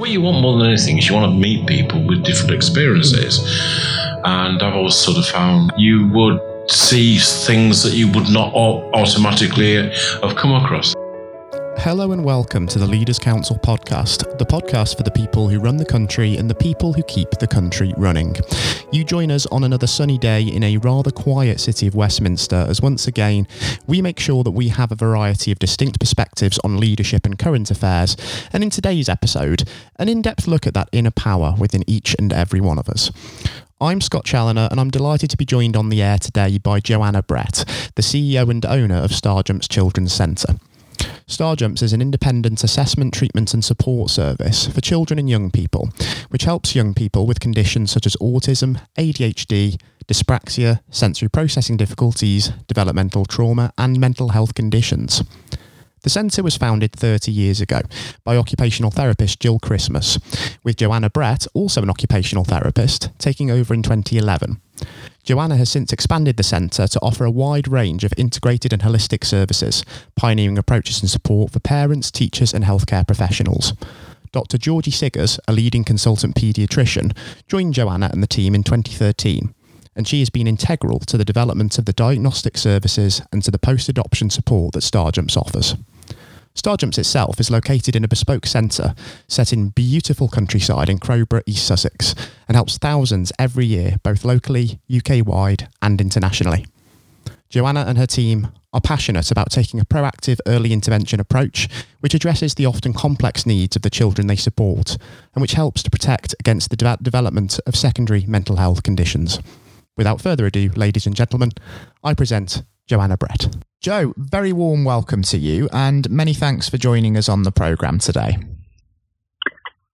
What you want more than anything is you want to meet people with different experiences. And I've always sort of found you would see things that you would not automatically uh, have come across. Hello and welcome to the Leaders Council podcast, the podcast for the people who run the country and the people who keep the country running. You join us on another sunny day in a rather quiet city of Westminster as once again we make sure that we have a variety of distinct perspectives on leadership and current affairs. And in today's episode, an in depth look at that inner power within each and every one of us. I'm Scott Challinor, and I'm delighted to be joined on the air today by Joanna Brett, the CEO and owner of Starjumpz Children's Centre. Starjumpz is an independent assessment, treatment, and support service for children and young people, which helps young people with conditions such as autism, ADHD, dyspraxia, sensory processing difficulties, developmental trauma, and mental health conditions. The centre was founded 30 years ago by occupational therapist Jill Christmas, with Joanna Brett, also an occupational therapist, taking over in 2011. Joanna has since expanded the centre to offer a wide range of integrated and holistic services, pioneering approaches and support for parents, teachers, and healthcare professionals. Dr. Georgie Siggers, a leading consultant paediatrician, joined Joanna and the team in 2013 and she has been integral to the development of the diagnostic services and to the post adoption support that Starjumpz offers. Starjumpz itself is located in a bespoke centre set in beautiful countryside in Crowborough, East Sussex, and helps thousands every year, both locally, UK wide, and internationally. Joanna and her team are passionate about taking a proactive early intervention approach which addresses the often complex needs of the children they support and which helps to protect against the de- development of secondary mental health conditions. Without further ado, ladies and gentlemen, I present Joanna Brett. Jo, very warm welcome to you and many thanks for joining us on the programme today.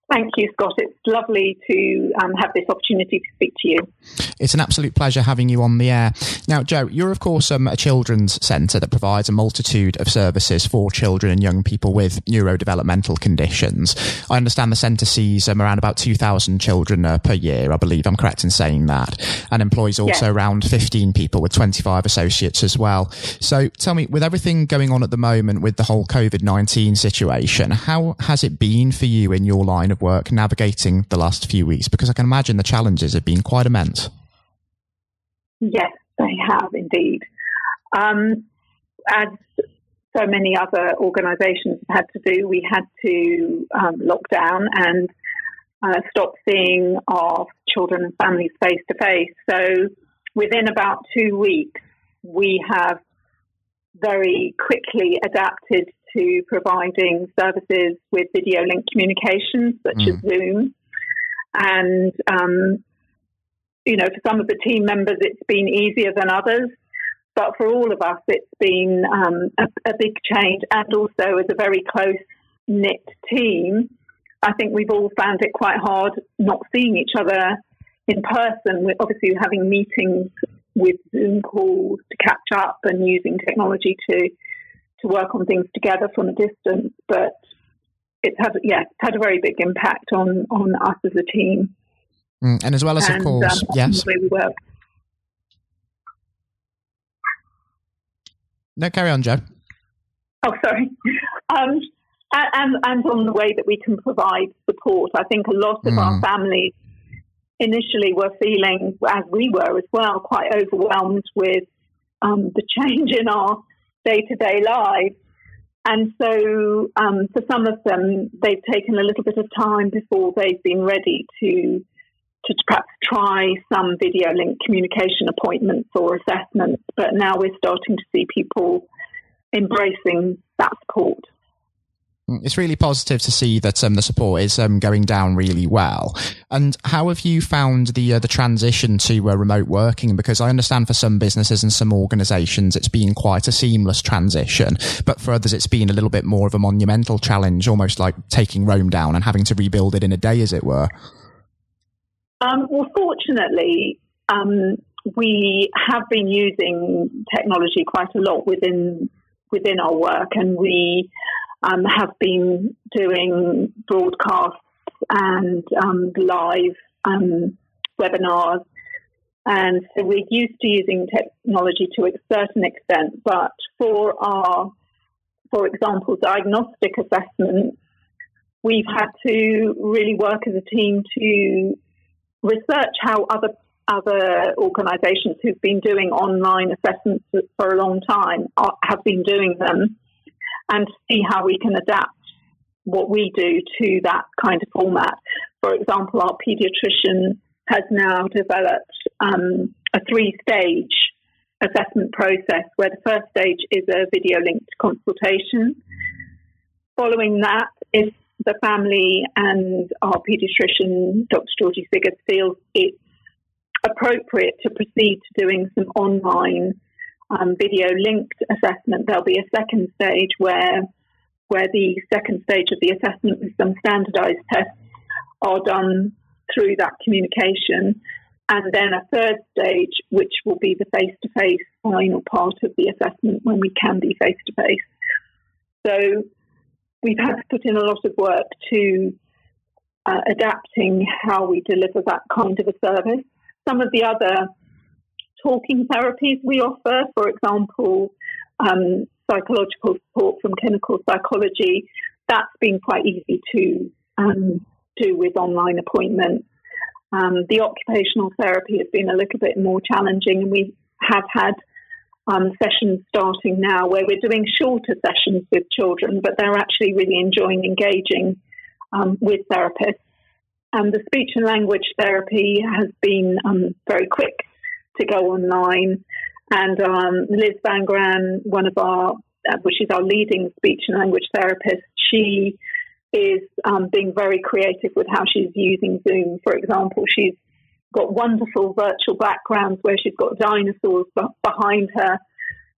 Thank you, Scott. It's lovely to um, have this opportunity to speak to you. It's an absolute pleasure having you on the air. Now, Jo, you're, of course, um, a children's centre that provides a multitude of services for children and young people with neurodevelopmental conditions. I understand the centre sees um, around about 2,000 children uh, per year, I believe. I'm correct in saying that. And employs also yes. around 15 people with 25 associates as well. So tell me, with everything going on at the moment with the whole COVID 19 situation, how has it been for you in your line of of work navigating the last few weeks? Because I can imagine the challenges have been quite immense. Yes, they have indeed. Um, as so many other organisations had to do, we had to um, lock down and uh, stop seeing our children and families face to face. So within about two weeks, we have very quickly adapted to providing services with video link communications, such mm. as Zoom. And, um, you know, for some of the team members, it's been easier than others. But for all of us, it's been um, a, a big change. And also, as a very close knit team, I think we've all found it quite hard not seeing each other in person. We're obviously having meetings with Zoom calls to catch up and using technology to to work on things together from a distance. But it's had yeah, it's had a very big impact on on us as a team. Mm, and as well as, and, of course, um, yes. The way we work. No, carry on, Jo. Oh, sorry. Um, and, and on the way that we can provide support. I think a lot of mm. our families initially were feeling, as we were as well, quite overwhelmed with um, the change in our day to day lives. And so, um, for some of them, they've taken a little bit of time before they've been ready to to perhaps try some video link communication appointments or assessments. But now we're starting to see people embracing that support. Mm, it's really positive to see that um, the support is um, going down really well. And how have you found the uh, the transition to uh, remote working? Because I understand for some businesses and some organisations it's been quite a seamless transition, but for others it's been a little bit more of a monumental challenge, almost like taking Rome down and having to rebuild it in a day, as it were. Um, well, fortunately, um, we have been using technology quite a lot within within our work, and we um, have been doing broadcasts and um, live um, webinars. And so we're used to using technology to a certain extent, but for our, for example, diagnostic assessments, we've had to really work as a team to research how other other organisations who've been doing online assessments for a long time are, have been doing them, and see how we can adapt what we do to that kind of format. For example, our paediatrician has now developed um, a three-stage assessment process where the first stage is a video linked consultation. Following that, if the family and our paediatrician, Dr. Georgie Siggers, feels it's appropriate to proceed to doing some online um, video linked assessment, there'll be a second stage where where the second stage of the assessment with some standardized tests are done through that communication and then a third stage, which will be the face to face final part of the assessment when we can be face to face. So we've had to put in a lot of work to uh, adapting how we deliver that kind of a service. Some of the other talking therapies we offer, for example, um, psychological support from clinical psychology, that's been quite easy to um, do with online appointments. Um, the occupational therapy has been a little bit more challenging, and we have had um, sessions starting now where we're doing shorter sessions with children, but they're actually really enjoying engaging um, with therapists. And the speech and language therapy has been um, very quick to go online. And um, Liz Van Gran, one of our, uh, which is our leading speech and language therapist, she is um, being very creative with how she's using Zoom. For example, she's got wonderful virtual backgrounds where she's got dinosaurs behind her,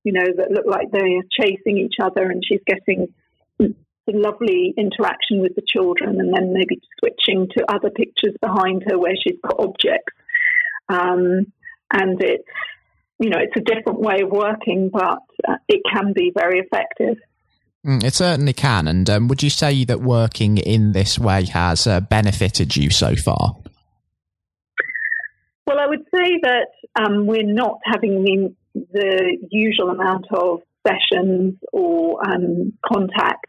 you know, that look like they're chasing each other, and she's getting lovely interaction with the children, and then maybe switching to other pictures behind her where she's got objects. Um, and it's, you know, it's a different way of working, but uh, it can be very effective. Mm, it certainly can. And um, would you say that working in this way has uh, benefited you so far? Well, I would say that um, we're not having the, the, usual amount of sessions or um, contact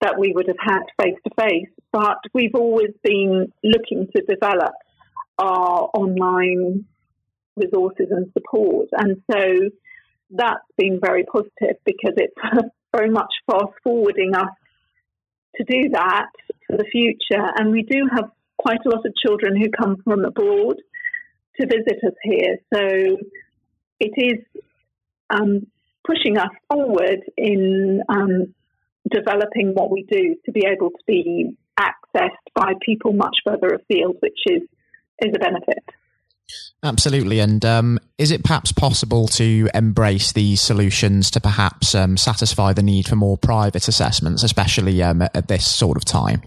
that we would have had face to face, but we've always been looking to develop our online resources and support. And so that's been very positive because it's very much fast forwarding us to do that for the future. And we do have quite a lot of children who come from abroad to visit us here. So it is um, pushing us forward in um, developing what we do to be able to be accessed by people much further afield, which is, is a benefit. Absolutely. And um, is it perhaps possible to embrace these solutions to perhaps um, satisfy the need for more private assessments, especially um, at, this sort of time?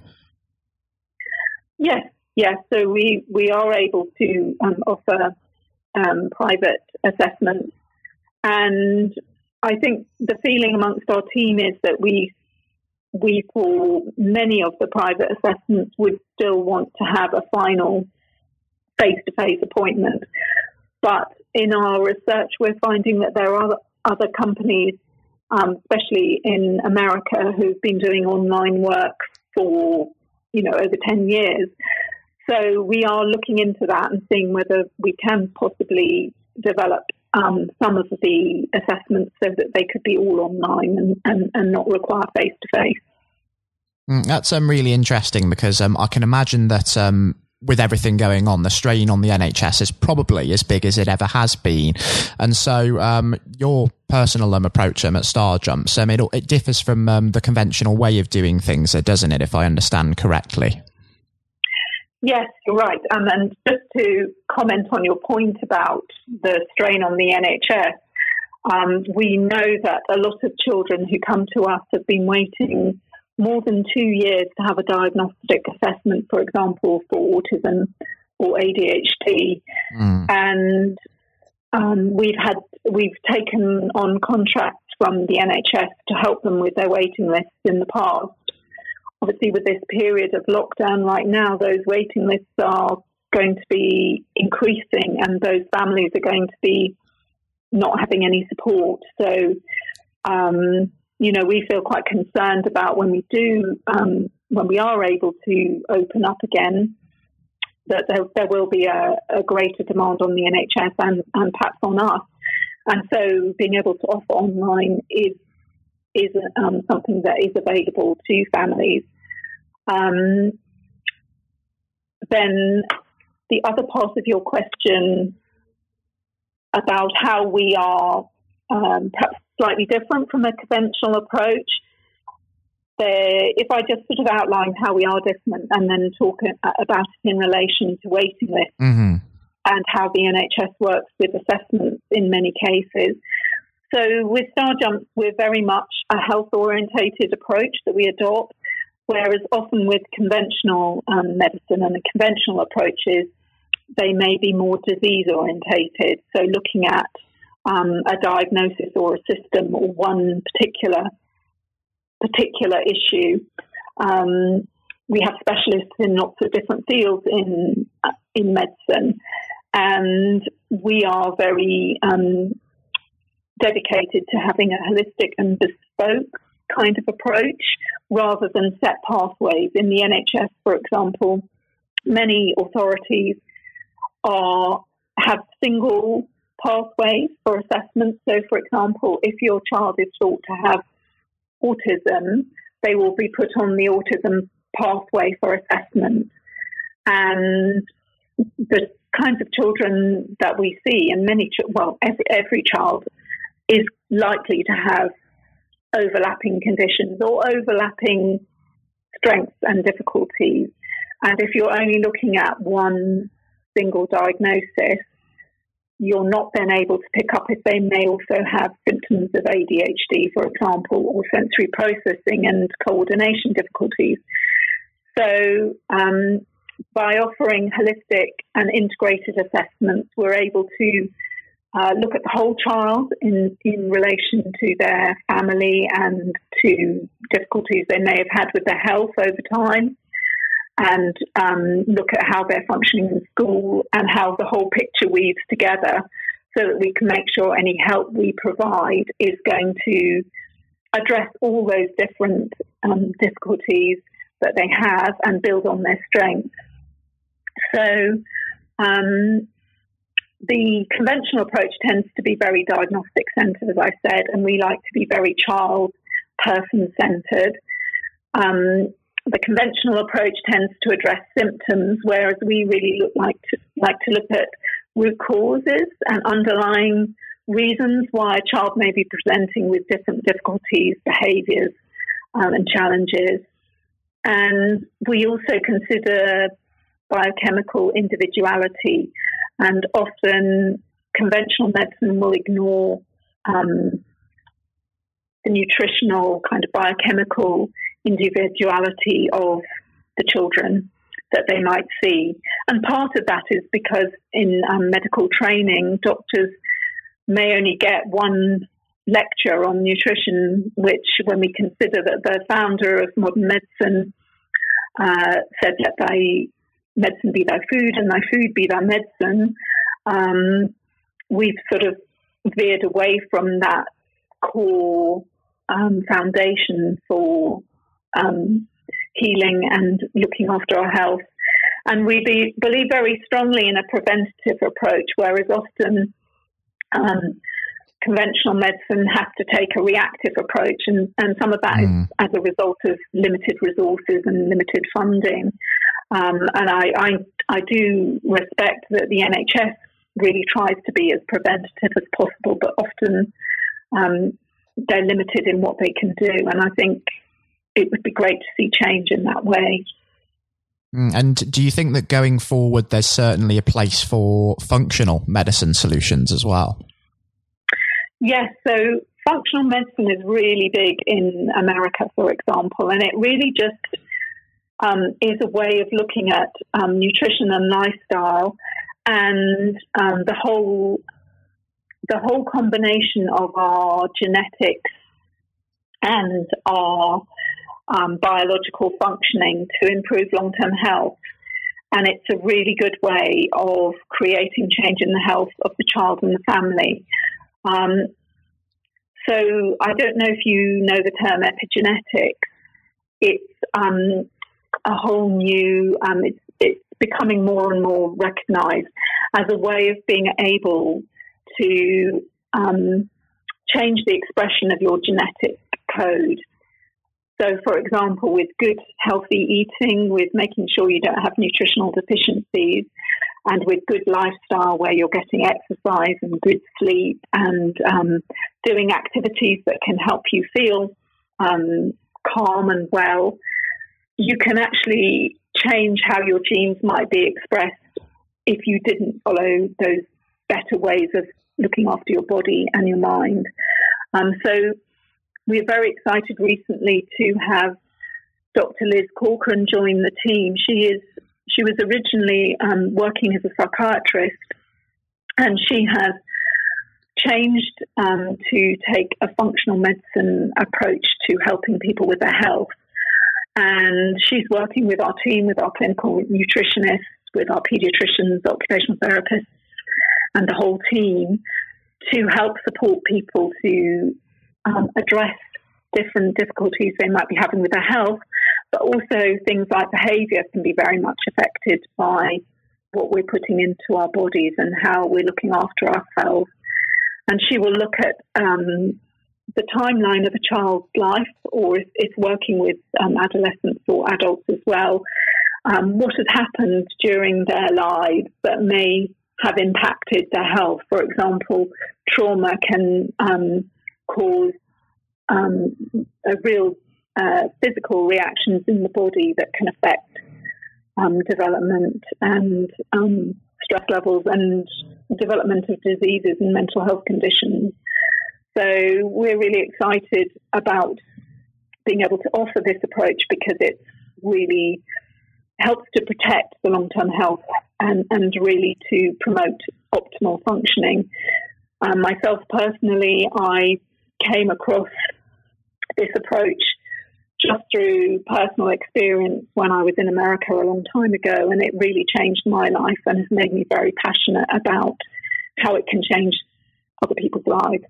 Yes, yes. So we, we are able to um, offer um, private assessments. And I think the feeling amongst our team is that we we, for many of the private assessments, would still want to have a final face to face appointment. But in our research, we're finding that there are other companies, um, especially in America, who've been doing online work for you know over ten years. So we are looking into that and seeing whether we can possibly develop um, some of the assessments so that they could be all online and, and, and not require face to face. That's um, really interesting because um, I can imagine that um, with everything going on, the strain on the NHS is probably as big as it ever has been. And so, um, your personal um, approach um, at Starjumpz, um, it, it differs from um, the conventional way of doing things, uh, doesn't it, if I understand correctly? Yes, you're right. Um, and just to comment on your point about the strain on the NHS, um, we know that a lot of children who come to us have been waiting more than two years to have a diagnostic assessment, for example, for autism or ADHD. Mm. And um, we've had we've taken on contracts from the NHS to help them with their waiting lists in the past. Obviously, with this period of lockdown right now, those waiting lists are going to be increasing, and those families are going to be not having any support. So, um, you know, we feel quite concerned about when we do um, when we are able to open up again, that there, there will be a, a, greater demand on the NHS and, and perhaps on us. And so being able to offer online is is um, something that is available to families. Um, then the other part of your question about how we are um, perhaps slightly different from a conventional approach the, if I just sort of outline how we are different and then talk about it in relation to waiting lists mm-hmm. and how the NHS works with assessments in many cases. So with Star Jump, we're very much a health orientated approach that we adopt, whereas often with conventional um, medicine and the conventional approaches, they may be more disease orientated. So looking at um, a diagnosis or a system or one particular particular issue. Um, we have specialists in lots of different fields in in medicine, and we are very um, dedicated to having a holistic and bespoke kind of approach rather than set pathways. In the NHS, for example, many authorities are have single pathways for assessment. So, for example, if your child is thought to have autism, they will be put on the autism pathway for assessment. And the kinds of children that we see, and many, well, every, every child is likely to have overlapping conditions or overlapping strengths and difficulties. And if you're only looking at one single diagnosis, you're not then able to pick up if they may also have symptoms of ADHD, for example, or sensory processing and coordination difficulties. So, um, by offering holistic and integrated assessments, we're able to uh, look at the whole child in, in relation to their family and to difficulties they may have had with their health over time and um, look at how they're functioning in school and how the whole picture weaves together so that we can make sure any help we provide is going to address all those different um, difficulties that they have and build on their strengths. So, um, the conventional approach tends to be very diagnostic centered, as I said, and we like to be very child person centered. Um, the conventional approach tends to address symptoms, whereas we really look like to, like to look at root causes and underlying reasons why a child may be presenting with different difficulties, behaviours, um, and challenges. And we also consider biochemical individuality, and often conventional medicine will ignore um, the nutritional kind of biochemical individuality of the children that they might see. And part of that is because in um, medical training, doctors may only get one lecture on nutrition, which, when we consider that the founder of modern medicine uh, said, Let thy medicine be thy food and thy food be thy medicine, um, we've sort of veered away from that core um, foundation for um, healing and looking after our health. And we be, believe very strongly in a preventative approach, whereas often um, conventional medicine has to take a reactive approach, and, and some of that mm. is as a result of limited resources and limited funding. Um, and I, I, I do respect that the NHS really tries to be as preventative as possible, but often um, they're limited in what they can do. And I think it would be great to see change in that way. Mm, and do you think that going forward, there's certainly a place for functional medicine solutions as well? Yes. So functional medicine is really big in America, for example, and it really just um, is a way of looking at um, nutrition and lifestyle and um, the whole the whole combination of our genetics and our um, biological functioning to improve long term health. And it's a really good way of creating change in the health of the child and the family. Um, so I don't know if you know the term epigenetics. It's um, a whole new, um, it's, it's becoming more and more recognized as a way of being able to um, change the expression of your genetic code. So, for example, with good, healthy eating, with making sure you don't have nutritional deficiencies, and with good lifestyle where you're getting exercise and good sleep and um, doing activities that can help you feel um, calm and well, you can actually change how your genes might be expressed if you didn't follow those better ways of looking after your body and your mind. Um, so we're very excited recently to have Dr. Liz Corcoran join the team. She is she was originally um, working as a psychiatrist, and she has changed um, to take a functional medicine approach to helping people with their health. And she's working with our team, with our clinical nutritionists, with our pediatricians, occupational therapists, and the whole team to help support people to um, address different difficulties they might be having with their health, but also things like behaviour can be very much affected by what we're putting into our bodies and how we're looking after ourselves. And she will look at um, the timeline of a child's life, or if it's working with um, adolescents or adults as well, um, what has happened during their lives that may have impacted their health. For example, trauma can um, cause um, a real uh, physical reactions in the body that can affect um, development and um, stress levels and development of diseases and mental health conditions. So we're really excited about being able to offer this approach because it really helps to protect the long term health and, and really to promote optimal functioning. Um, myself personally, I came across this approach just through personal experience when I was in America a long time ago, and it really changed my life and has made me very passionate about how it can change other people's lives.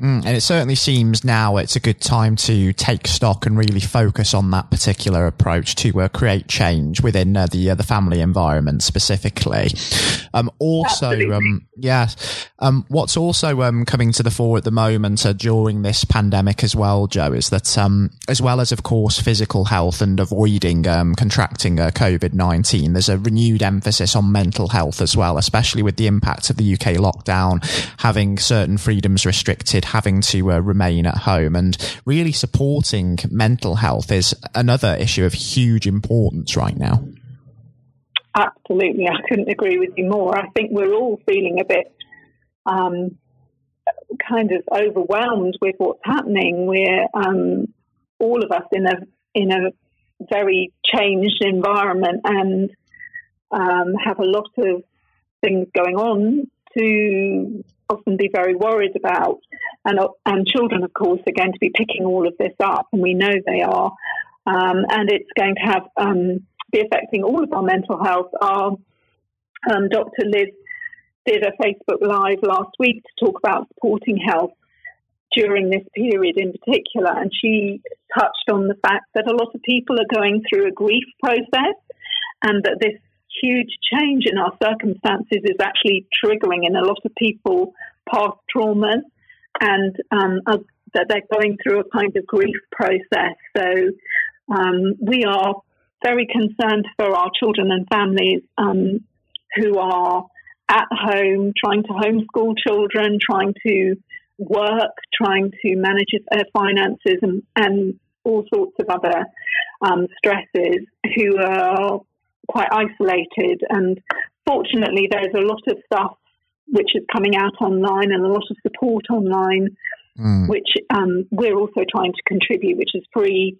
Mm, and it certainly seems now it's a good time to take stock and really focus on that particular approach to uh, create change within uh, the uh, the family environment specifically. Um, also, um, yes, um, what's also um, coming to the fore at the moment uh, during this pandemic as well, Jo, is that um, as well as of course physical health and avoiding um, contracting uh, COVID nineteen, there's a renewed emphasis on mental health as well, especially with the impact of the UK lockdown, having certain freedoms restricted having to uh, remain at home and really supporting mental health is another issue of huge importance right now. Absolutely, I couldn't agree with you more. I think we're all feeling a bit um, kind of overwhelmed with what's happening. We're um, all of us in a in a very changed environment and um, have a lot of things going on to often be very worried about. And, and children, of course, are going to be picking all of this up, and we know they are. Um, and it's going to have um, be affecting all of our mental health. Our um, Dr. Liz did a Facebook Live last week to talk about supporting health during this period in particular, and she touched on the fact that a lot of people are going through a grief process, and that this huge change in our circumstances is actually triggering in a lot of people past traumas and um, that they're going through a kind of grief process. So um, we are very concerned for our children and families um, who are at home trying to homeschool children, trying to work, trying to manage their finances and, and all sorts of other um, stresses who are quite isolated. And fortunately, there's a lot of stuff which is coming out online and a lot of support online, mm. which um, we're also trying to contribute, which is free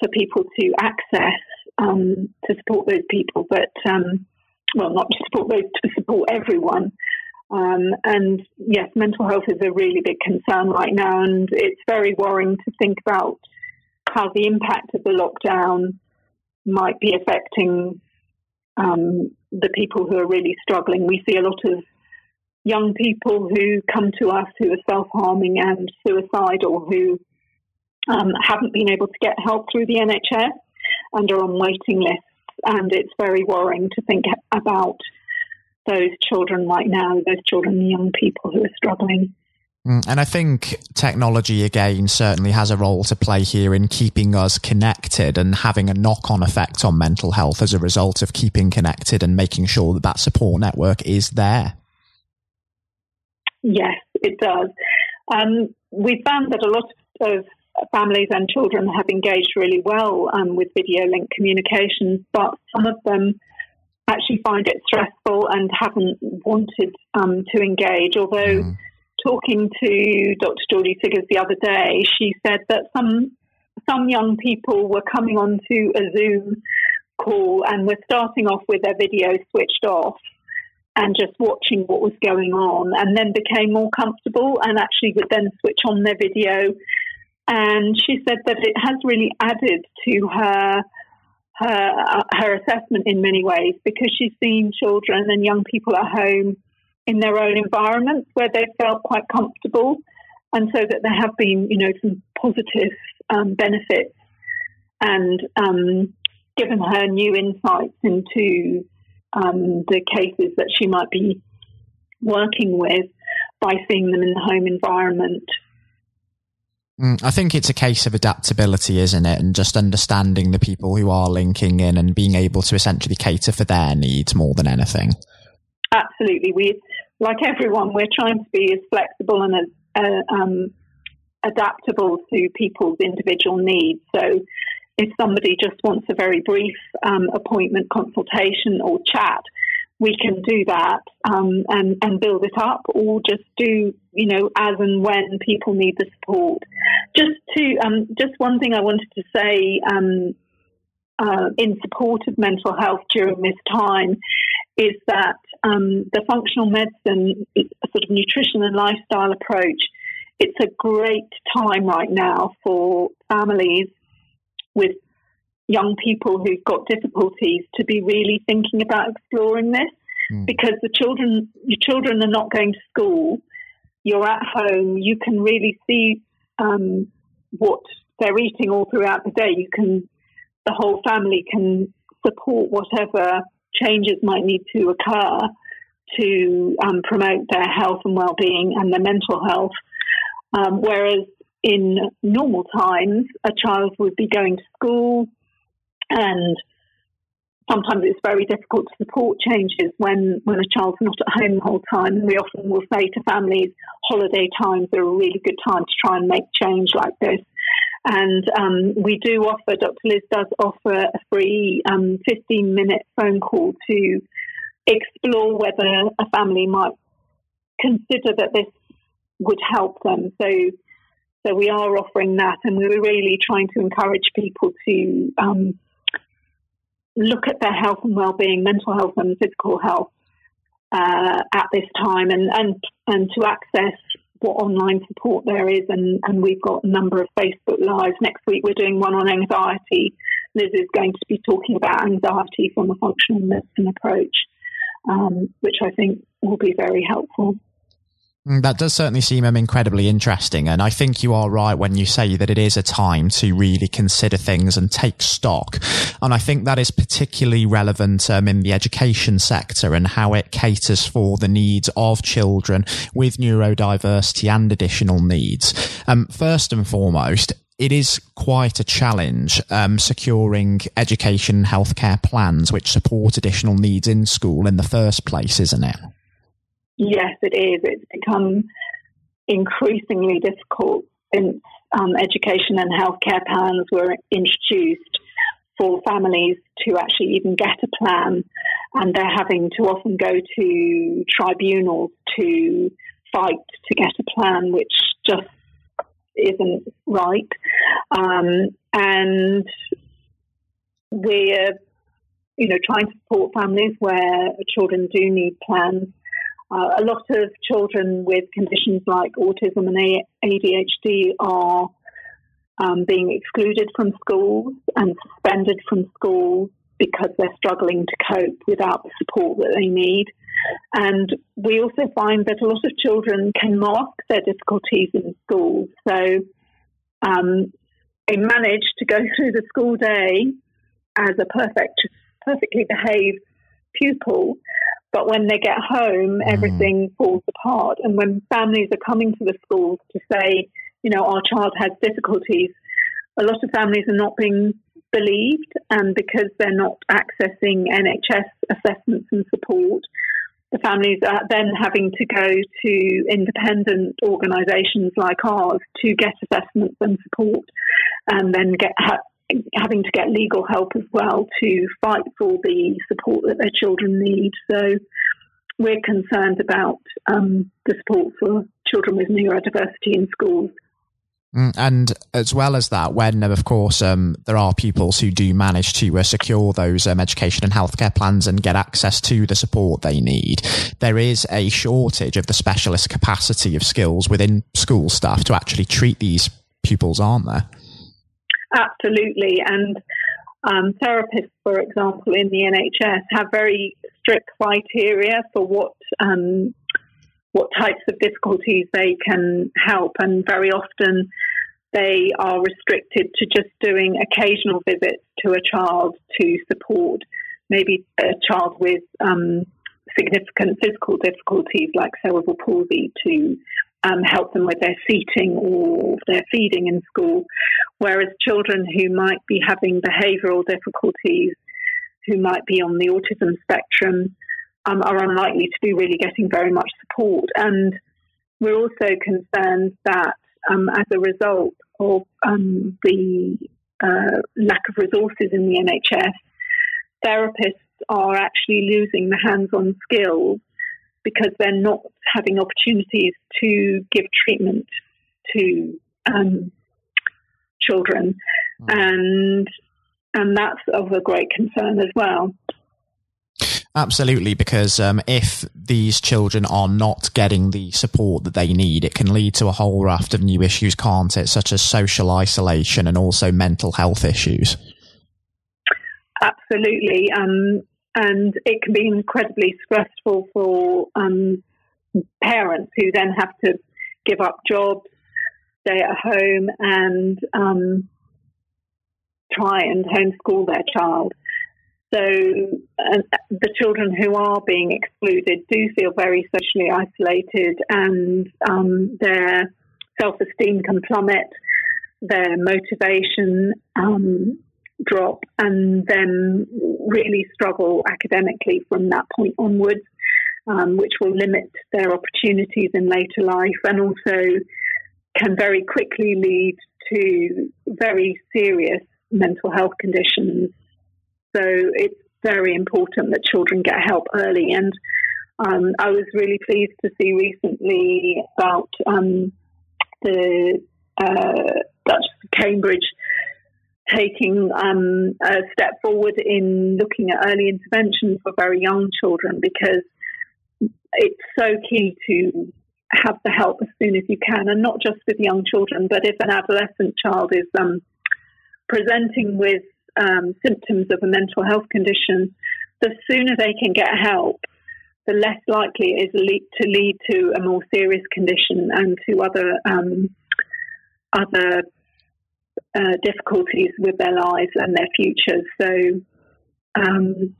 for people to access um, to support those people. But um, well, not to support those, to support everyone. Um, and yes, mental health is a really big concern right now, and it's very worrying to think about how the impact of the lockdown might be affecting um, the people who are really struggling. We see a lot of young people who come to us who are self harming and suicidal who um, haven't been able to get help through the NHS. and are on waiting lists. And it's very worrying to think about those children right now, those children young people who are struggling. Mm, and I think technology, again, certainly has a role to play here in keeping us connected and having a knock on effect on mental health as a result of keeping connected and making sure that that support network is there. Yes, it does. Um, we found that a lot of families and children have engaged really well um, with video link communication, but some of them actually find it stressful and haven't wanted um, to engage. Although, mm. Talking to Dr. Georgie Siggers the other day, she said that some some young people were coming onto a Zoom call and were starting off with their video switched off and just watching what was going on, and then became more comfortable and actually would then switch on their video. And she said that it has really added to her her uh, her assessment in many ways because she's seen children and young people at home in their own environments where they felt quite comfortable, and so that there have been you know some positive um, benefits and um, given her new insights into um, the cases that she might be working with by seeing them in the home environment. Mm, I think it's a case of adaptability, isn't it? And just understanding the people who are linking in and being able to essentially cater for their needs more than anything. Absolutely. We, like everyone, we're trying to be as flexible and as uh, um, adaptable to people's individual needs. So if somebody just wants a very brief um, appointment consultation or chat, we can do that um, and, and build it up or just do, you know, as and when people need the support. Just to, um, just one thing I wanted to say um, uh, in support of mental health during this time is that um, the functional medicine sort of nutrition and lifestyle approach, it's a great time right now for families with young people who've got difficulties to be really thinking about exploring this. Mm. because the children your children are not going to school. You're at home. You can really see um, what they're eating all throughout the day. You can the whole family can support whatever changes might need to occur to um, promote their health and well-being and their mental health um, whereas in normal times, a child would be going to school, and sometimes it's very difficult to support changes when, when a child's not at home the whole time. And we often will say to families, holiday times are a really good time to try and make change like this. And um, we do offer, Dr. Liz does offer a free um, 15 minute phone call to explore whether a family might consider that this would help them. So so we are offering that, and we were really trying to encourage people to um, look at their health and well-being, mental health and physical health uh, at this time, and and and to access what online support there is. And, and we've got a number of Facebook lives. Next week we're doing one on anxiety. Liz is going to be talking about anxiety from a functional medicine approach, um, which I think will be very helpful. Mm, that does certainly seem um, incredibly interesting. And I think you are right when you say that it is a time to really consider things and take stock. And I think that is particularly relevant um, in the education sector and how it caters for the needs of children with neurodiversity and additional needs. Um, first and foremost, it is quite a challenge um, securing education and healthcare plans which support additional needs in school in the first place, isn't it? Yes, it is. It's become increasingly difficult since um, education and healthcare plans were introduced for families to actually even get a plan, and they're having to often go to tribunals to fight to get a plan, which just isn't right. Um, and we're, you know, trying to support families where children do need plans uh, a lot of children with conditions like autism and ADHD are um, being excluded from schools and suspended from schools because they're struggling to cope without the support that they need. And we also find that a lot of children can mask their difficulties in schools. So um, they manage to go through the school day as a perfect, perfectly behaved pupil. But when they get home, mm. everything falls apart. And when families are coming to the schools to say, you know, our child has difficulties, a lot of families are not being believed, and because they're not accessing NHS assessments and support, the families are then having to go to independent organisations like ours to get assessments and support, and then get having to get legal help as well to fight for the support that their children need. So we're concerned about um, the support for children with neurodiversity in schools. Mm, and as well as that, when of course um, there are pupils who do manage to uh, secure those um, education and healthcare plans and get access to the support they need, there is a shortage of the specialist capacity of skills within school staff to actually treat these pupils, aren't there? Absolutely, and um, therapists, for example, in the NHS have very strict criteria for what um, what types of difficulties they can help, and very often they are restricted to just doing occasional visits to a child to support maybe a child with um, significant physical difficulties like cerebral palsy to um, help them with their seating or their feeding in school, whereas children who might be having behavioural difficulties, who might be on the autism spectrum, um, are unlikely to be really getting very much support. And we're also concerned that um, as a result of um, the uh, lack of resources in the NHS, therapists are actually losing the hands on skills because they're not having opportunities to give treatment to um, children. Mm. And and that's of a great concern as well. Absolutely, because um, if these children are not getting the support that they need, it can lead to a whole raft of new issues, can't it? Such as social isolation and also mental health issues. Absolutely, um, and it can be incredibly stressful for um, parents who then have to give up jobs, stay at home, and um, try and homeschool their child. So uh, the children who are being excluded do feel very socially isolated and um, their self esteem can plummet, their motivation um, drop, and then really struggle academically from that point onwards, um, which will limit their opportunities in later life and also can very quickly lead to very serious mental health conditions so it's very important that children get help early. And um, I was really pleased to see recently about um, the uh, Dutch Cambridge taking um, a step forward in looking at early intervention for very young children because it's so key to have the help as soon as you can, and not just with young children, but if an adolescent child is um, presenting with um, symptoms of a mental health condition, the sooner they can get help, the less likely it is to lead to a more serious condition and to other um, other uh, difficulties with their lives and their futures. So, um,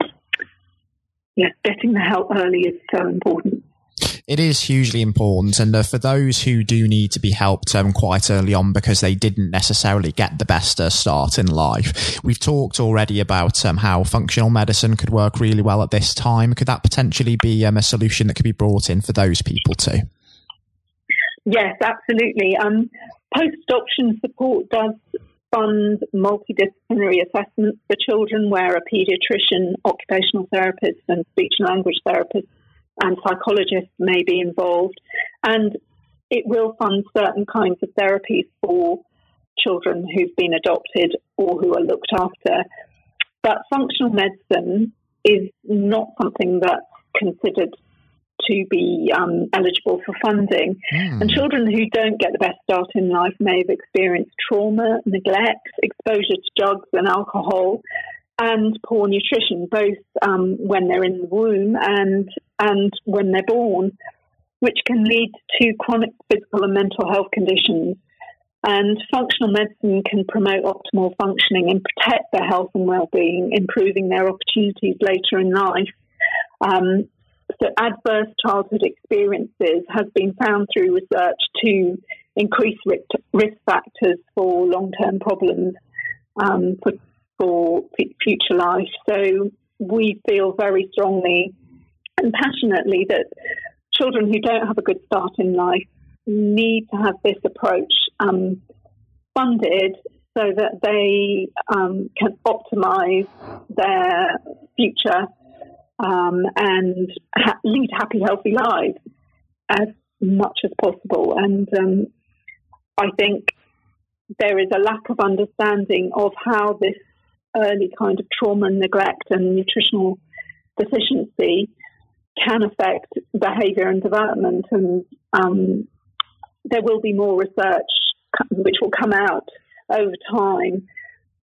yes, getting the help early is so important it is hugely important. And uh, for those who do need to be helped um, quite early on because they didn't necessarily get the best uh, start in life, we've talked already about um, how functional medicine could work really well at this time. Could that potentially be um, a solution that could be brought in for those people too? Yes, absolutely. Um, Post adoption support does fund multidisciplinary assessments for children where a paediatrician, occupational therapist, and speech and language therapist and psychologists may be involved. And it will fund certain kinds of therapies for children who've been adopted or who are looked after. But functional medicine is not something that's considered to be um, eligible for funding. Mm. And children who don't get the best start in life may have experienced trauma, neglect, exposure to drugs and alcohol, and poor nutrition, both um, when they're in the womb and and when they're born, which can lead to chronic physical and mental health conditions. And functional medicine can promote optimal functioning and protect their health and well-being, improving their opportunities later in life. Um, so, adverse childhood experiences has been found through research to increase risk factors for long-term problems um, for, for future life. So, we feel very strongly and passionately that children who don't have a good start in life need to have this approach um, funded so that they um, can optimize their future um, and ha- lead happy, healthy lives as much as possible. And um, I think there is a lack of understanding of how this early kind of trauma and neglect and nutritional deficiency can affect behaviour and development. And um, there will be more research which will come out over time,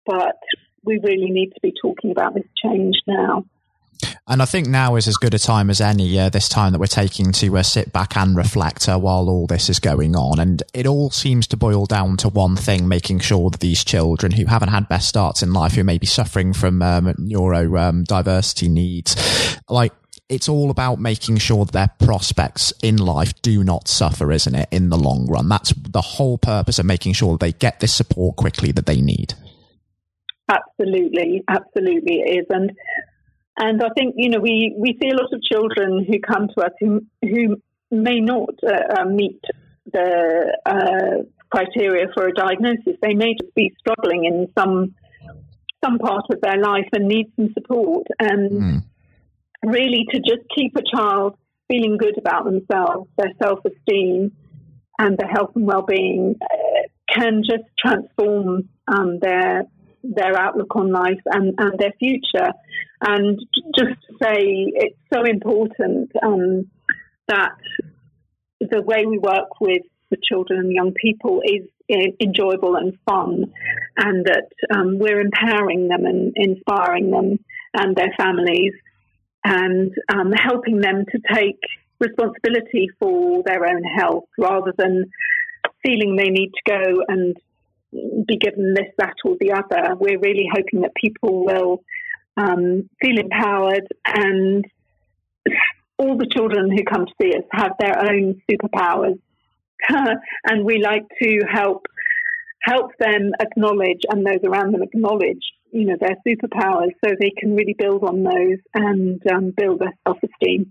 but we really need to be talking about this change now. And I think now is as good a time as any, uh, this time that we're taking to uh, sit back and reflect uh, while all this is going on. And it all seems to boil down to one thing, making sure that these children who haven't had best starts in life, who may be suffering from um, neurodiversity um, needs, like it's all about making sure that their prospects in life do not suffer, isn't it, in the long run? That's the whole purpose of making sure that they get this support quickly that they need. Absolutely, absolutely it is. And and I think, you know, we, we see a lot of children who come to us who, who may not uh, uh, meet the uh, criteria for a diagnosis. They may just be struggling in some some part of their life and need some support. And mm. really, to just keep a child feeling good about themselves, their self esteem, and their health and well being uh, can just transform um, their their outlook on life and, and their future. And just to say, it's so important um, that the way we work with the children and young people is enjoyable and fun, and that um, we're empowering them and inspiring them and their families, and um, helping them to take responsibility for their own health rather than feeling they need to go and be given this, that, or the other. We're really hoping that people will um, feel empowered and all the children who come to see us have their own superpowers. and we like to help help them acknowledge and those around them acknowledge you know their superpowers so they can really build on those and um, build their self-esteem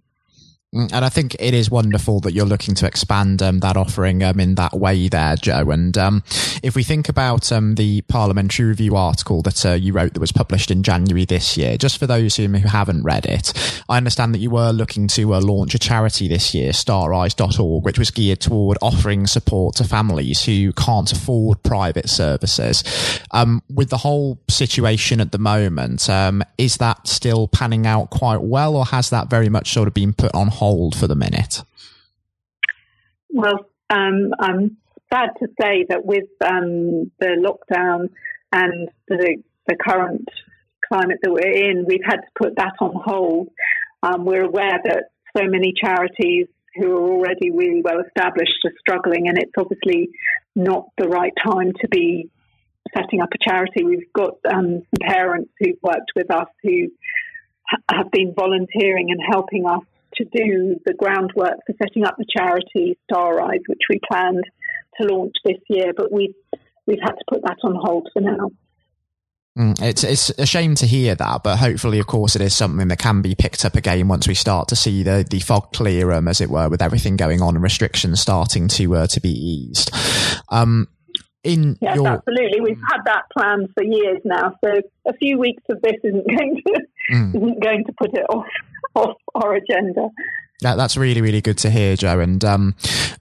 and I think it is wonderful that you're looking to expand um, that offering um, in that way there, Jo. And um, if we think about um, the Parliamentary Review article that uh, you wrote that was published in January this year, just for those who haven't read it, I understand that you were looking to uh, launch a charity this year, stareyes.org, which was geared toward offering support to families who can't afford private services. Um, with the whole situation at the moment, um, is that still panning out quite well, or has that very much sort of been put on hold for the minute? Well, um, I'm sad to say that with um, the lockdown and the, the, current climate that we're in, we've had to put that on hold. Um, we're aware that so many charities who are already really well established are struggling, and it's obviously not the right time to be setting up a charity. We've got um, some parents who've worked with us who have been volunteering and helping us to do the groundwork for setting up the charity Star Eyes, which we planned to launch this year, but we've we've had to put that on hold for now. Mm, it's it's a shame to hear that, but hopefully, of course, it is something that can be picked up again once we start to see the, the fog clear, um, as it were, with everything going on and restrictions starting to uh, to be eased. Um, in yes, your... absolutely. We've had that plan for years now, so a few weeks of this isn't going to mm. isn't going to put it off our agenda. That, that's really, really good to hear, Jo. And um,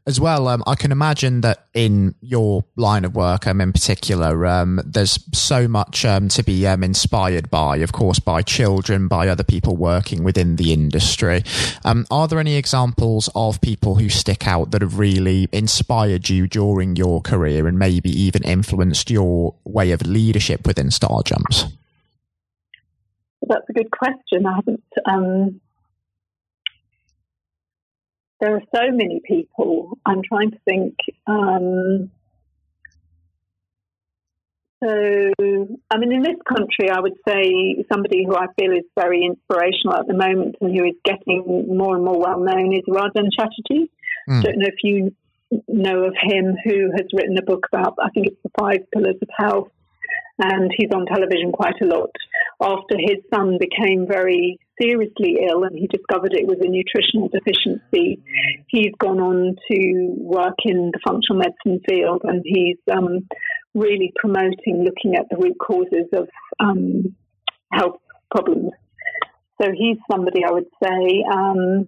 as well, um, I can imagine that in your line of work, um, in particular, um, there's so much um, to be um, inspired by, of course, by children, by other people working within the industry. Um, are there any examples of people who stick out that have really inspired you during your career and maybe even influenced your way of leadership within Starjumpz? That's a good question. I haven't there are so many people. I'm trying to think. Um, So, I mean, in this country, I would say somebody who I feel is very inspirational at the moment and who is getting more and more well known is Rangan Chatterjee. Mm. Don't know if you know of him, who has written a book about, I think it's the five pillars of health, and he's on television quite a lot. After his son became very seriously ill and he discovered it was a nutritional deficiency, he's gone on to work in the functional medicine field and he's um, really promoting looking at the root causes of um, health problems. So he's somebody I would say. Um,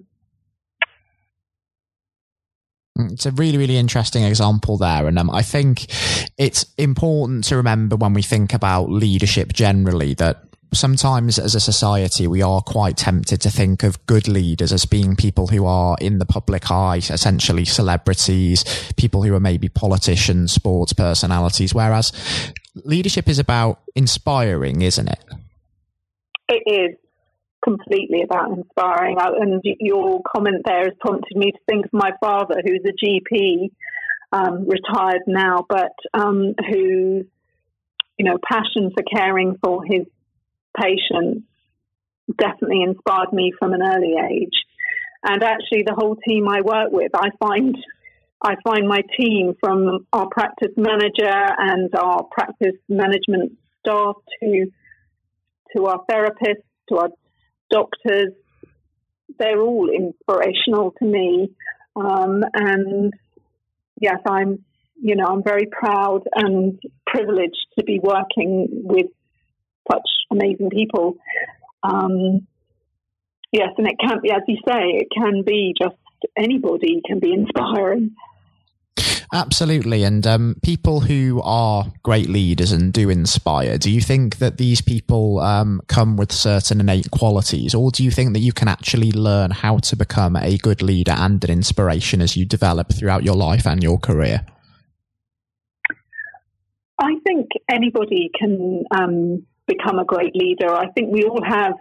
mm, it's a really, really interesting example there. And um, I think it's important to remember when we think about leadership generally that sometimes as a society we are quite tempted to think of good leaders as being people who are in the public eye essentially celebrities people who are maybe politicians sports personalities whereas leadership is about inspiring isn't it? It is completely about inspiring. And your comment there has prompted me to think of my father who's a gp um, retired now but um, who you know passion for caring for his patients definitely inspired me from an early age. And actually, the whole team I work with, I find I find my team from our practice manager and our practice management staff to to our therapists, to our doctors, they're all inspirational to me. Um, and yes, I'm you know I'm very proud and privileged to be working with such amazing people. Um, yes, and it can be, as you say, it can be just anybody can be inspiring. Absolutely. And um, people who are great leaders and do inspire, do you think that these people um, come with certain innate qualities, or do you think that you can actually learn how to become a good leader and an inspiration as you develop throughout your life and your career? I think anybody can um, become a great leader. I think we all have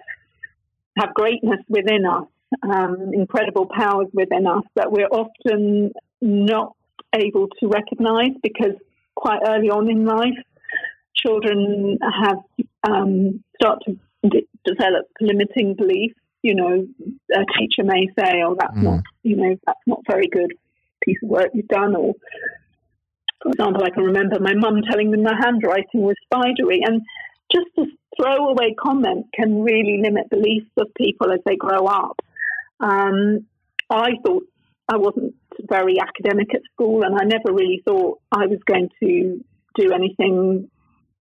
have greatness within us, um, incredible powers within us that we're often not able to recognise because quite early on in life, children have um, start to d- develop limiting beliefs. You know, a teacher may say, "Oh, that's mm. not you know that's not very good piece of work you've done," or for example, I can remember my mum telling them their handwriting was spidery, and just a throwaway comment can really limit beliefs of people as they grow up. Um, I thought I wasn't very academic at school, and I never really thought I was going to do anything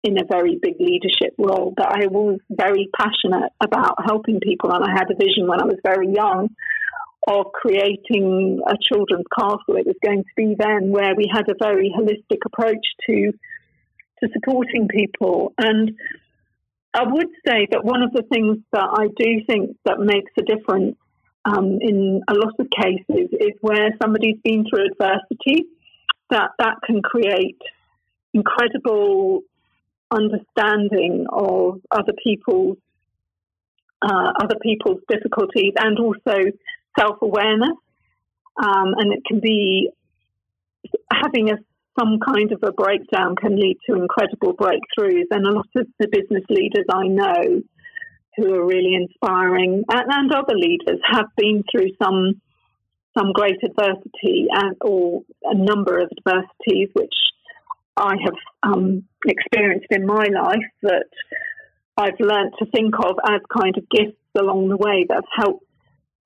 in a very big leadership role. But I was very passionate about helping people, and I had a vision when I was very young of creating a children's castle. It was going to be then where we had a very holistic approach to to supporting people. And I would say that one of the things that I do think that makes a difference um, in a lot of cases is where somebody's been through adversity, that that can create incredible understanding of other people's uh, other people's difficulties and also self awareness, um, and it can be having a some kind of a breakdown can lead to incredible breakthroughs. And a lot of the business leaders I know who are really inspiring and, and other leaders have been through some some great adversity and or a number of adversities which I have um, experienced in my life that I've learned to think of as kind of gifts along the way that have helped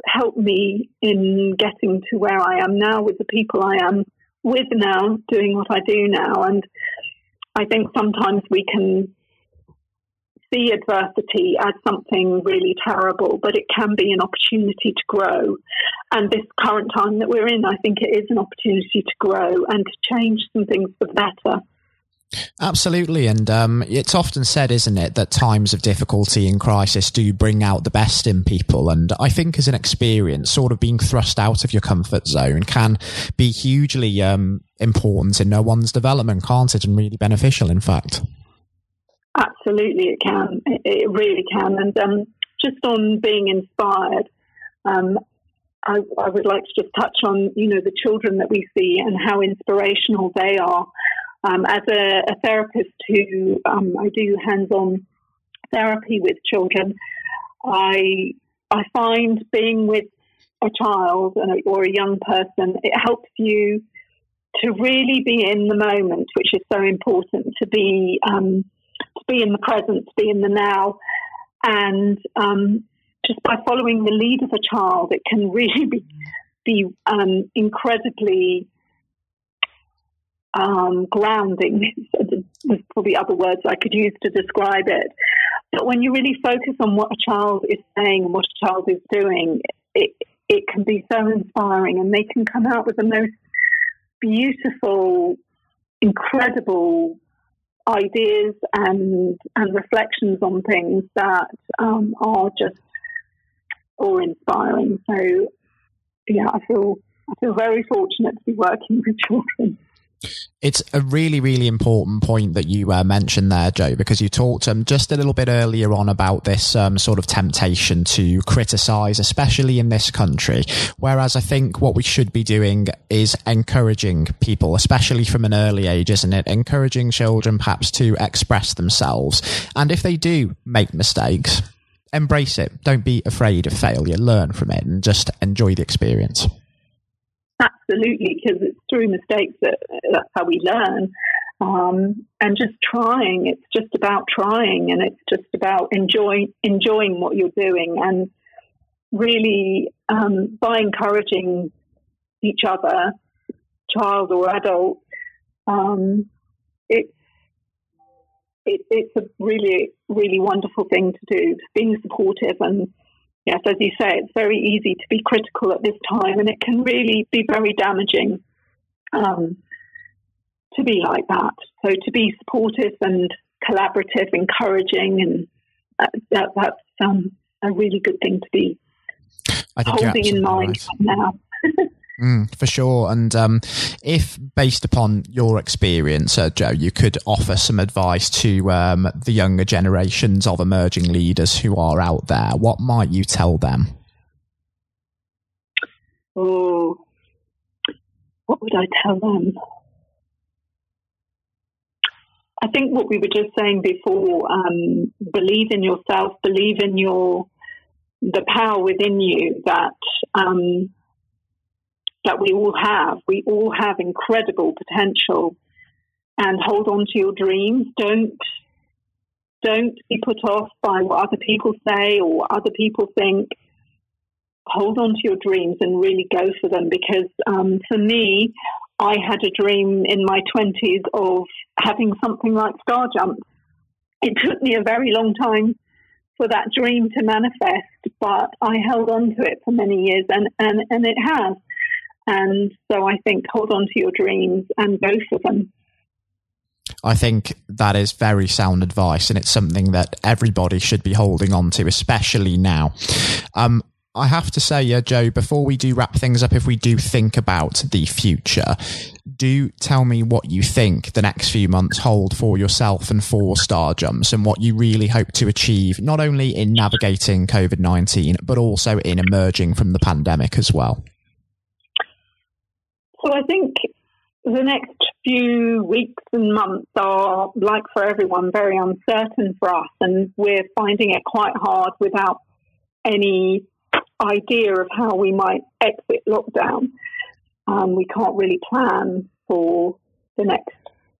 helped me in getting to where I am now with the people I am with now, doing what I do now. And I think sometimes we can see adversity as something really terrible, but it can be an opportunity to grow. And this current time that we're in, I think it is an opportunity to grow and to change some things for the better. Absolutely. And um, it's often said, isn't it, that times of difficulty and crisis do bring out the best in people. And I think as an experience, sort of being thrust out of your comfort zone can be hugely um, important in no one's development, can't it? And really beneficial, in fact. Absolutely, it can. It really can. And um, just on being inspired, um, I, I would like to just touch on, you know, the children that we see and how inspirational they are Um, as a, a, therapist who um, I do hands-on therapy with children, I I find being with a child or a young person it helps you to really be in the moment, which is so important to be um, to be in the present, to be in the now, and um, just by following the lead of a child, it can really be be um, incredibly um, grounding. There's probably other words I could use to describe it. But when you really focus on what a child is saying and what a child is doing, it, it can be so inspiring and they can come out with the most beautiful, incredible ideas and and reflections on things that um, are just awe inspiring. So yeah, I feel I feel very fortunate to be working with children. It's a really, really important point that you uh, mentioned there, Jo, because you talked um, just a little bit earlier on about this um, sort of temptation to criticize, especially in this country. Whereas I think what we should be doing is encouraging people, especially from an early age, isn't it? Encouraging children perhaps to express themselves. And if they do make mistakes, embrace it. Don't be afraid of failure. Learn from it and just enjoy the experience. Absolutely, because it's through mistakes that that's how we learn. Um, and just trying, it's just about trying, and it's just about enjoying enjoying what you're doing, and really um, by encouraging each other, child or adult, um, it's it, it's a really really wonderful thing to do. Being supportive and yes, as you say, it's very easy to be critical at this time, and it can really be very damaging um, to be like that. So to be supportive and collaborative, encouraging, and uh, that, that's um, a really good thing to be holding in mind right. now. Mm, for sure. And um, if, based upon your experience, uh, Jo, you could offer some advice to um, the younger generations of emerging leaders who are out there, what might you tell them? Oh, what would I tell them? I think what we were just saying before um, believe in yourself, believe in your the power within you that um, that we all have. We all have incredible potential, and hold on to your dreams. Don't don't be put off by what other people say or what other people think. Hold on to your dreams and really go for them. Because um, for me, I had a dream in my twenties of having something like Star Jump. It took me a very long time for that dream to manifest, but I held on to it for many years, and and and it has. And so I think hold on to your dreams and go for them. I think that is very sound advice, and it's something that everybody should be holding on to, especially now. Um, I have to say, uh, Jo, before we do wrap things up, if we do think about the future, do tell me what you think the next few months hold for yourself and for Starjumpz and what you really hope to achieve, not only in navigating COVID 19, but also in emerging from the pandemic as well. So I think the next few weeks and months are, like for everyone, very uncertain for us, and we're finding it quite hard without any idea of how we might exit lockdown. Um, we can't really plan for the next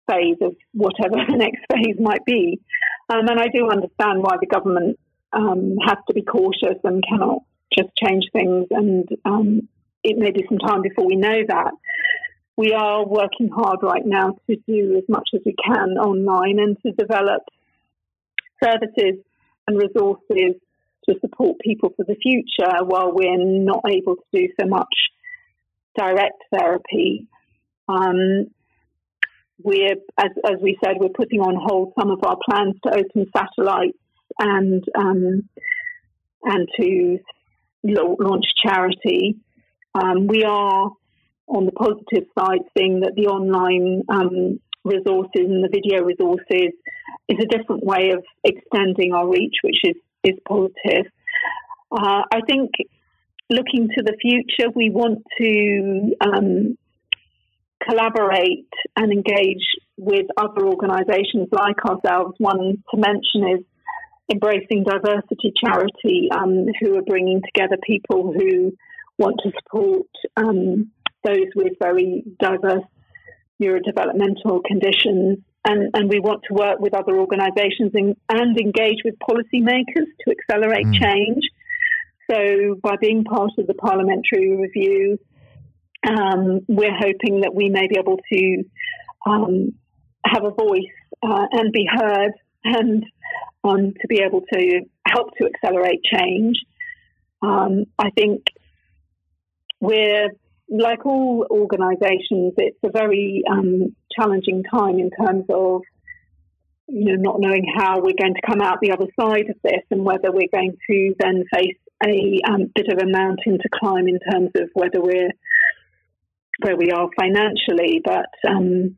phase of whatever the next phase might be. Um, and I do understand why the government um, has to be cautious and cannot just change things and um, it may be some time before we know that. We are working hard right now to do as much as we can online and to develop services and resources to support people for the future while we're not able to do so much direct therapy. Um, we're, as, as, we said, we're putting on hold some of our plans to open satellites and um, and to launch charity. Um, we are on the positive side seeing that the online um, resources and the video resources is a different way of extending our reach, which is, is positive. Uh, I think looking to the future, we want to um, collaborate and engage with other organisations like ourselves. One to mention is Embracing Diversity Charity, um, who are bringing together people who want to support um, those with very diverse neurodevelopmental conditions. And, and we want to work with other organisations and, and engage with policymakers to accelerate mm. change. So, by being part of the parliamentary review, um, we're hoping that we may be able to um, have a voice uh, and be heard and um, to be able to help to accelerate change. Um, I think we're like all organisations, it's a very um, challenging time in terms of you know not knowing how we're going to come out the other side of this and whether we're going to then face a um, bit of a mountain to climb in terms of whether we're where we are financially, but um,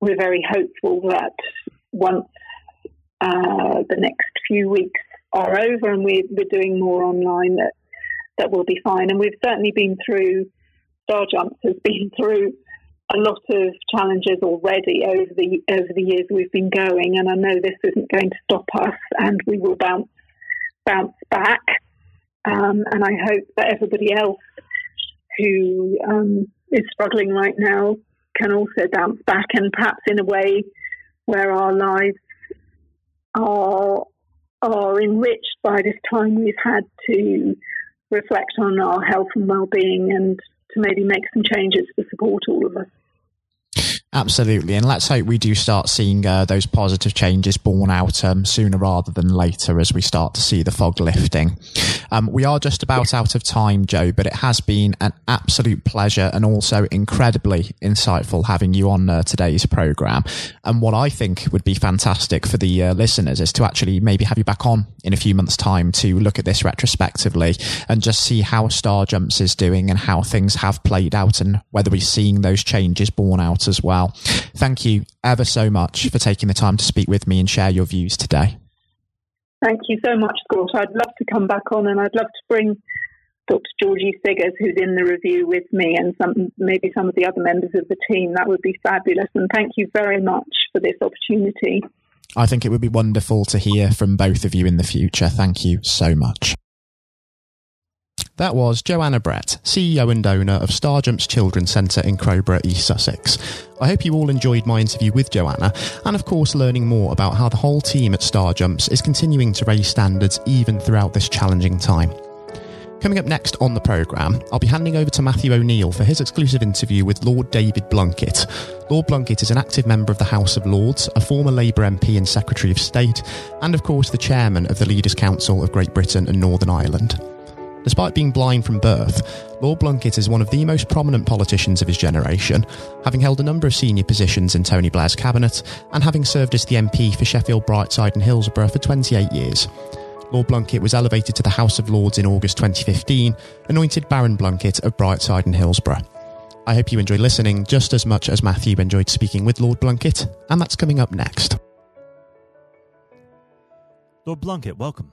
we're very hopeful that once uh, the next few weeks are over and we, we're doing more online, that that will be fine. And we've certainly been through. Starjumpz has been through a lot of challenges already over the over the years we've been going, and I know this isn't going to stop us, and we will bounce bounce back. Um, and I hope that everybody else who um, is struggling right now can also bounce back and perhaps in a way where our lives are are enriched by this time we've had to reflect on our health and well-being and to maybe make some changes to support all of us. Absolutely, and let's hope we do start seeing uh, those positive changes borne out um, sooner rather than later as we start to see the fog lifting. Um, we are just about out of time, Jo, but it has been an absolute pleasure and also incredibly insightful having you on uh, today's program. And what I think would be fantastic for the uh, listeners is to actually maybe have you back on in a few months' time to look at this retrospectively and just see how Starjumpz is doing and how things have played out and whether we're seeing those changes borne out as well well. Thank you ever so much for taking the time to speak with me and share your views today. Thank you so much, Scott. I'd love to come back on and I'd love to bring Dr. Georgie Siggers, who's in the review with me, and some maybe some of the other members of the team. That would be fabulous. And thank you very much for this opportunity. I think it would be wonderful to hear from both of you in the future. Thank you so much. That was Joanna Brett, CEO and owner of Starjumpz Children's Centre in Crowborough, East Sussex. I hope you all enjoyed my interview with Joanna, and of course, learning more about how the whole team at Starjumpz is continuing to raise standards even throughout this challenging time. Coming up next on the programme, I'll be handing over to Matthew O'Neill for his exclusive interview with Lord David Blunkett. Lord Blunkett is an active member of the House of Lords, a former Labour MP and Secretary of State, and of course the chairman of the Leaders' Council of Great Britain and Northern Ireland. Despite being blind from birth, Lord Blunkett is one of the most prominent politicians of his generation, having held a number of senior positions in Tony Blair's cabinet and having served as the MP for Sheffield, Brightside, and Hillsborough for 28 years. Lord Blunkett was elevated to the House of Lords in August 2015, anointed Baron Blunkett of Brightside and Hillsborough. I hope you enjoyed listening just as much as Matthew enjoyed speaking with Lord Blunkett, and that's coming up next. Lord Blunkett, welcome.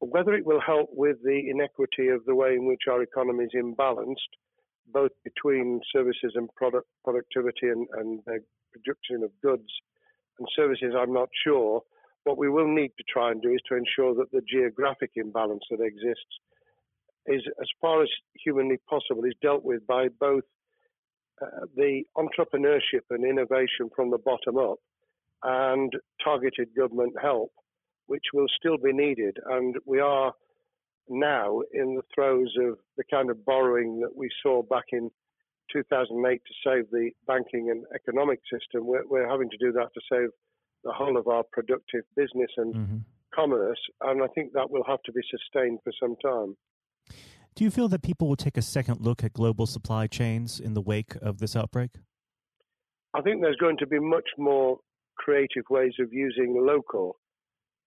Whether it will help with the inequity of the way in which our economy is imbalanced, both between services and product productivity and, and the production of goods and services, I'm not sure. What we will need to try and do is to ensure that the geographic imbalance that exists is, as far as humanly possible, is dealt with by both uh, the entrepreneurship and innovation from the bottom up and targeted government help, which will still be needed. And we are now in the throes of the kind of borrowing that we saw back in 2008 to save the banking and economic system. We're, we're having to do that to save the whole of our productive business and Mm-hmm. commerce. And I think that will have to be sustained for some time. Do you feel that people will take a second look at global supply chains in the wake of this outbreak? I think there's going to be much more creative ways of using local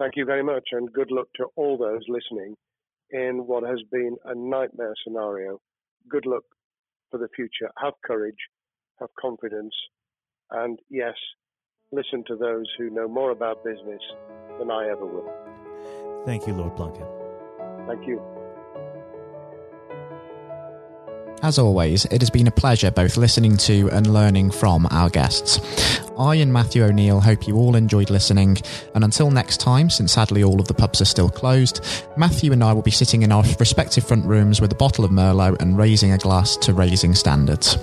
Thank you very much, and good luck to all those listening in what has been a nightmare scenario. Good luck for the future. Have courage, have confidence, and yes, listen to those who know more about business than I ever will. Thank you, Lord Blunkett. Thank you. As always, it has been a pleasure both listening to and learning from our guests. I and Matthew O'Neill hope you all enjoyed listening, and until next time, since sadly all of the pubs are still closed, Matthew and I will be sitting in our respective front rooms with a bottle of Merlot and raising a glass to raising standards.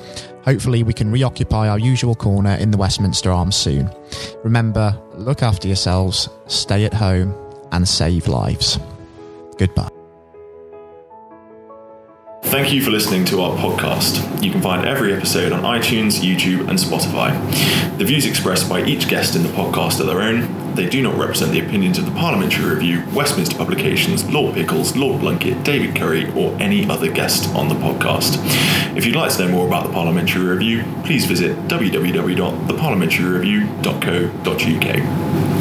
Hopefully, we can reoccupy our usual corner in the Westminster Arms soon. Remember, look after yourselves, stay at home, and save lives. Goodbye. Thank you for listening to our podcast. You can find every episode on iTunes, YouTube, and Spotify. The views expressed by each guest in the podcast are their own. They do not represent the opinions of the Parliamentary Review, Westminster Publications, Lord Pickles, Lord Blunkett, David Curry, or any other guest on the podcast. If you'd like to know more about the Parliamentary Review, please visit www.theparliamentaryreview.co.uk.